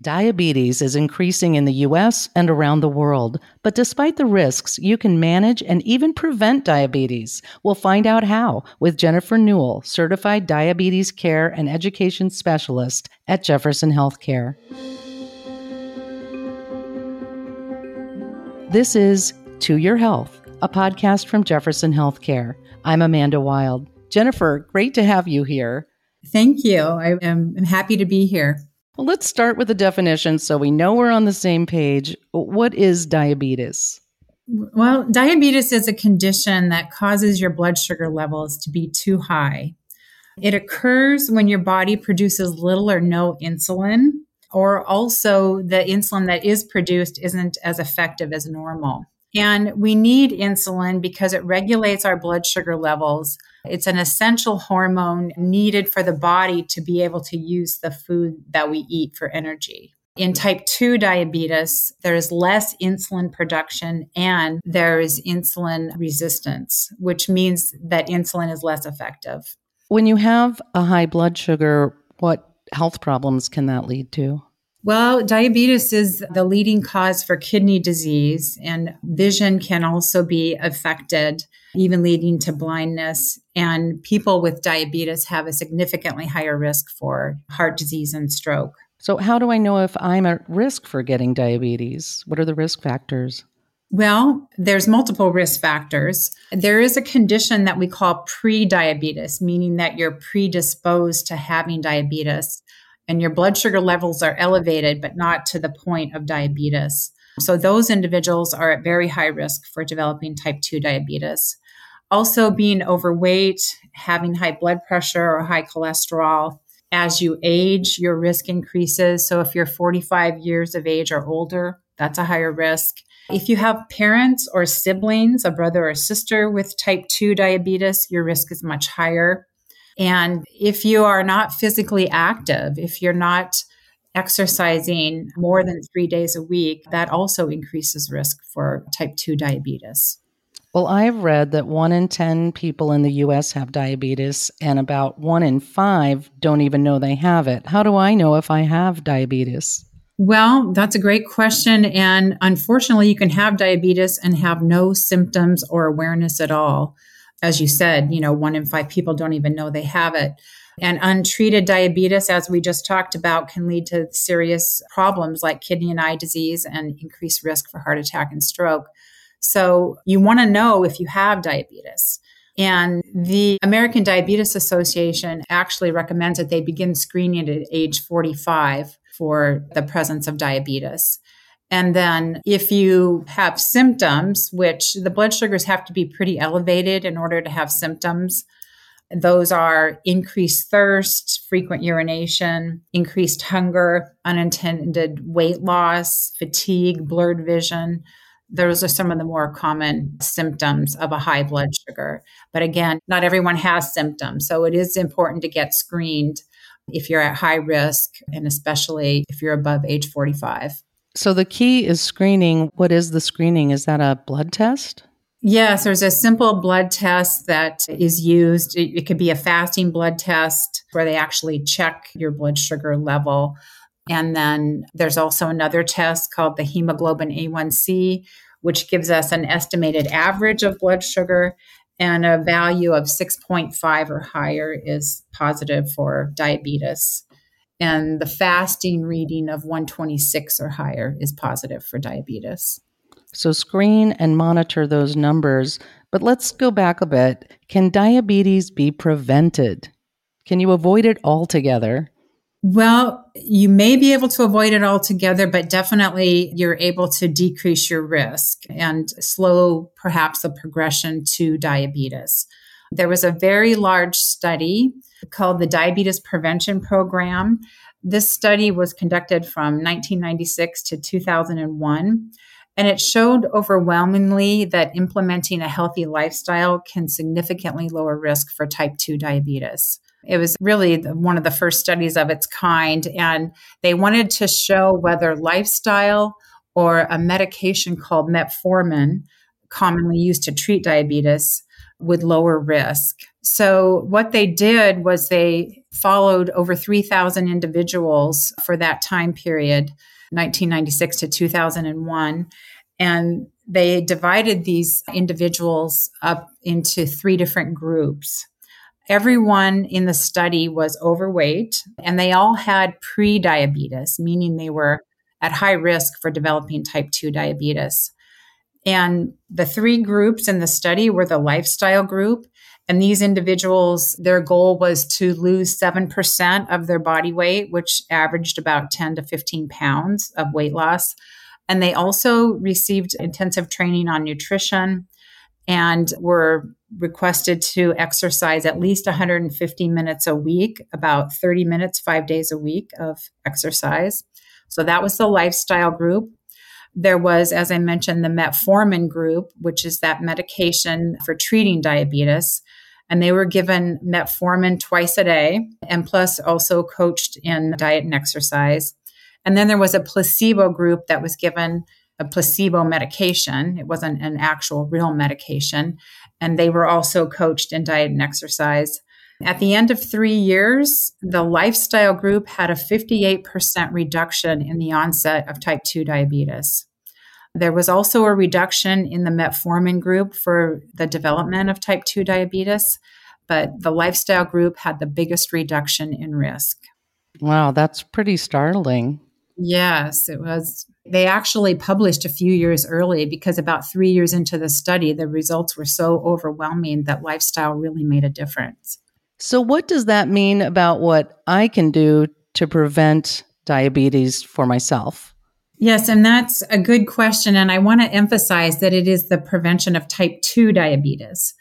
Diabetes is increasing in the US and around the world, but despite the risks, you can manage and even prevent diabetes. We'll find out how with Jennifer Newell, certified diabetes care and education specialist at Jefferson Healthcare. This is To Your Health, a podcast from Jefferson Healthcare. I'm Amanda Wild. Jennifer, great to have you here. Thank you. I am happy to be here. Well, let's start with the definition so we know we're on the same page. What is diabetes? Well, diabetes is a condition that causes your blood sugar levels to be too high. It occurs when your body produces little or no insulin, or also the insulin that is produced isn't as effective as normal. And we need insulin because it regulates our blood sugar levels. It's an essential hormone needed for the body to be able to use the food that we eat for energy. In type 2 diabetes, there is less insulin production and there is insulin resistance, which means that insulin is less effective. When you have a high blood sugar, what health problems can that lead to? Well, diabetes is the leading cause for kidney disease, and vision can also be affected, even leading to blindness. And people with diabetes have a significantly higher risk for heart disease and stroke. So, how do I know if I'm at risk for getting diabetes? What are the risk factors? Well, there's multiple risk factors. There is a condition that we call pre-diabetes, meaning that you're predisposed to having diabetes and your blood sugar levels are elevated, but not to the point of diabetes. So those individuals are at very high risk for developing type 2 diabetes. Also, being overweight, having high blood pressure or high cholesterol. As you age, your risk increases. So if you're 45 years of age or older, that's a higher risk. If you have parents or siblings, a brother or sister with type 2 diabetes, your risk is much higher. And if you are not physically active, if you're not exercising more than three days a week, that also increases risk for type 2 diabetes. Well, I've read that one in 10 people in the US have diabetes, and about one in five don't even know they have it. How do I know if I have diabetes? Well, that's a great question. And unfortunately, you can have diabetes and have no symptoms or awareness at all as you said, you know, one in five people don't even know they have it. And untreated diabetes, as we just talked about, can lead to serious problems like kidney and eye disease and increased risk for heart attack and stroke. So you want to know if you have diabetes. And the American Diabetes Association actually recommends that they begin screening at age 45 for the presence of diabetes. And then if you have symptoms, which the blood sugars have to be pretty elevated in order to have symptoms, those are increased thirst, frequent urination, increased hunger, unintended weight loss, fatigue, blurred vision. Those are some of the more common symptoms of a high blood sugar. But again, not everyone has symptoms. So it is important to get screened if you're at high risk, and especially if you're above age 45. So the key is screening. What is the screening? Is that a blood test? Yes, there's a simple blood test that is used. It, it could be a fasting blood test where they actually check your blood sugar level. And then there's also another test called the hemoglobin A1C, which gives us an estimated average of blood sugar. And a value of 6.5 or higher is positive for diabetes and the fasting reading of 126 or higher is positive for diabetes. So screen and monitor those numbers. But let's go back a bit. Can diabetes be prevented? Can you avoid it altogether? Well, you may be able to avoid it altogether, but definitely you're able to decrease your risk and slow perhaps the progression to diabetes. There was a very large study called the Diabetes Prevention Program. This study was conducted from 1996 to 2001. And it showed overwhelmingly that implementing a healthy lifestyle can significantly lower risk for type 2 diabetes. It was really one of the first studies of its kind. And they wanted to show whether lifestyle or a medication called metformin, commonly used to treat diabetes, with lower risk. So, what they did was they followed over 3,000 individuals for that time period, 1996 to 2001. And they divided these individuals up into three different groups. Everyone in the study was overweight and they all had pre diabetes, meaning they were at high risk for developing type 2 diabetes. And the three groups in the study were the lifestyle group. And these individuals, their goal was to lose 7% of their body weight, which averaged about 10 to 15 pounds of weight loss. And they also received intensive training on nutrition and were requested to exercise at least 150 minutes a week, about 30 minutes, five days a week of exercise. So that was the lifestyle group. There was, as I mentioned, the metformin group, which is that medication for treating diabetes. And they were given metformin twice a day and plus also coached in diet and exercise. And then there was a placebo group that was given a placebo medication. It wasn't an actual real medication. And they were also coached in diet and exercise. At the end of three years, the lifestyle group had a 58% reduction in the onset of type 2 diabetes. There was also a reduction in the metformin group for the development of type 2 diabetes, but the lifestyle group had the biggest reduction in risk. Wow, that's pretty startling. Yes, it was. They actually published a few years early because about three years into the study, the results were so overwhelming that lifestyle really made a difference. So, what does that mean about what I can do to prevent diabetes for myself? Yes, and that's a good question. And I want to emphasize that it is the prevention of type 2 diabetes.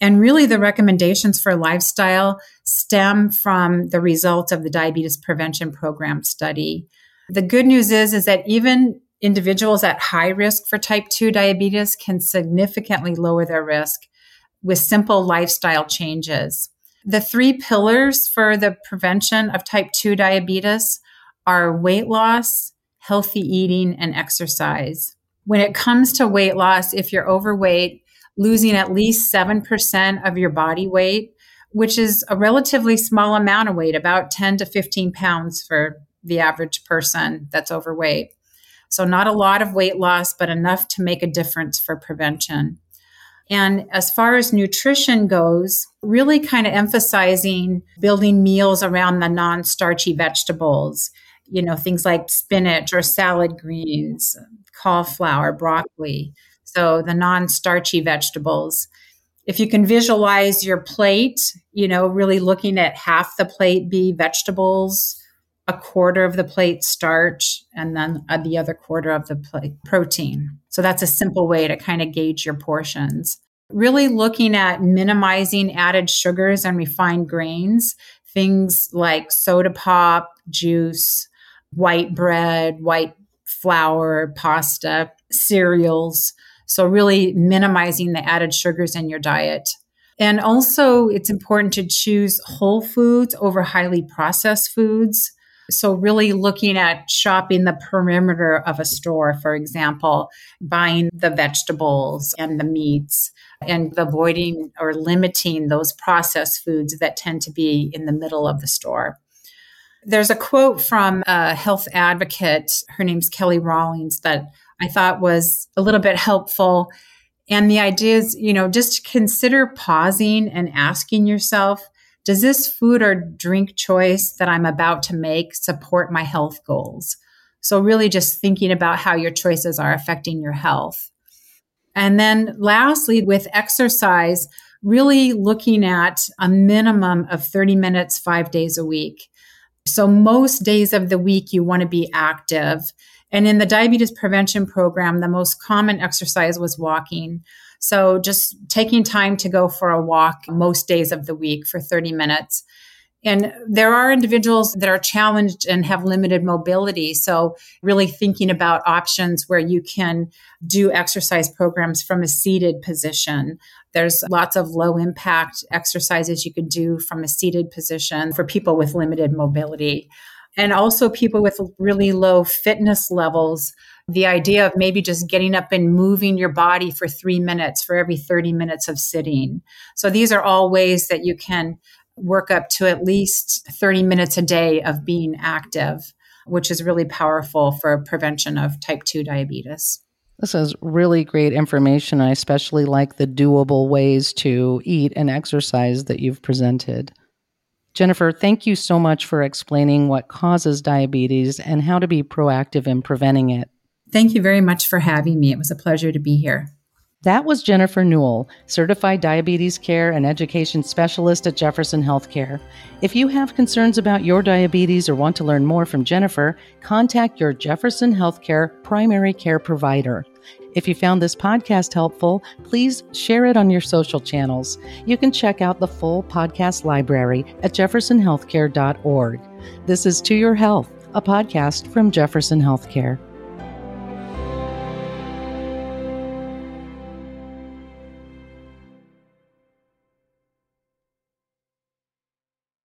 And really, the recommendations for lifestyle stem from the results of the Diabetes Prevention Program study. The good news is, is that even individuals at high risk for type 2 diabetes can significantly lower their risk with simple lifestyle changes. The three pillars for the prevention of type 2 diabetes are weight loss, healthy eating, and exercise. When it comes to weight loss, if you're overweight, losing at least 7% of your body weight, which is a relatively small amount of weight, about 10 to 15 pounds for the average person that's overweight. So, not a lot of weight loss, but enough to make a difference for prevention. And as far as nutrition goes, really kind of emphasizing building meals around the non starchy vegetables, you know, things like spinach or salad greens, cauliflower, broccoli. So the non starchy vegetables. If you can visualize your plate, you know, really looking at half the plate be vegetables, a quarter of the plate starch, and then uh, the other quarter of the plate protein. So that's a simple way to kind of gauge your portions. Really looking at minimizing added sugars and refined grains, things like soda pop, juice, white bread, white flour, pasta, cereals. So, really minimizing the added sugars in your diet. And also, it's important to choose whole foods over highly processed foods. So, really looking at shopping the perimeter of a store, for example, buying the vegetables and the meats and avoiding or limiting those processed foods that tend to be in the middle of the store. There's a quote from a health advocate, her name's Kelly Rawlings, that I thought was a little bit helpful. And the idea is, you know, just consider pausing and asking yourself, does this food or drink choice that I'm about to make support my health goals? So, really just thinking about how your choices are affecting your health. And then, lastly, with exercise, really looking at a minimum of 30 minutes, five days a week. So, most days of the week, you want to be active. And in the diabetes prevention program, the most common exercise was walking. So just taking time to go for a walk most days of the week for 30 minutes. And there are individuals that are challenged and have limited mobility. So, really thinking about options where you can do exercise programs from a seated position. There's lots of low impact exercises you can do from a seated position for people with limited mobility. And also people with really low fitness levels. The idea of maybe just getting up and moving your body for three minutes for every 30 minutes of sitting. So these are all ways that you can work up to at least 30 minutes a day of being active, which is really powerful for prevention of type 2 diabetes. This is really great information. I especially like the doable ways to eat and exercise that you've presented. Jennifer, thank you so much for explaining what causes diabetes and how to be proactive in preventing it. Thank you very much for having me. It was a pleasure to be here. That was Jennifer Newell, certified diabetes care and education specialist at Jefferson Healthcare. If you have concerns about your diabetes or want to learn more from Jennifer, contact your Jefferson Healthcare primary care provider. If you found this podcast helpful, please share it on your social channels. You can check out the full podcast library at jeffersonhealthcare.org. This is To Your Health, a podcast from Jefferson Healthcare.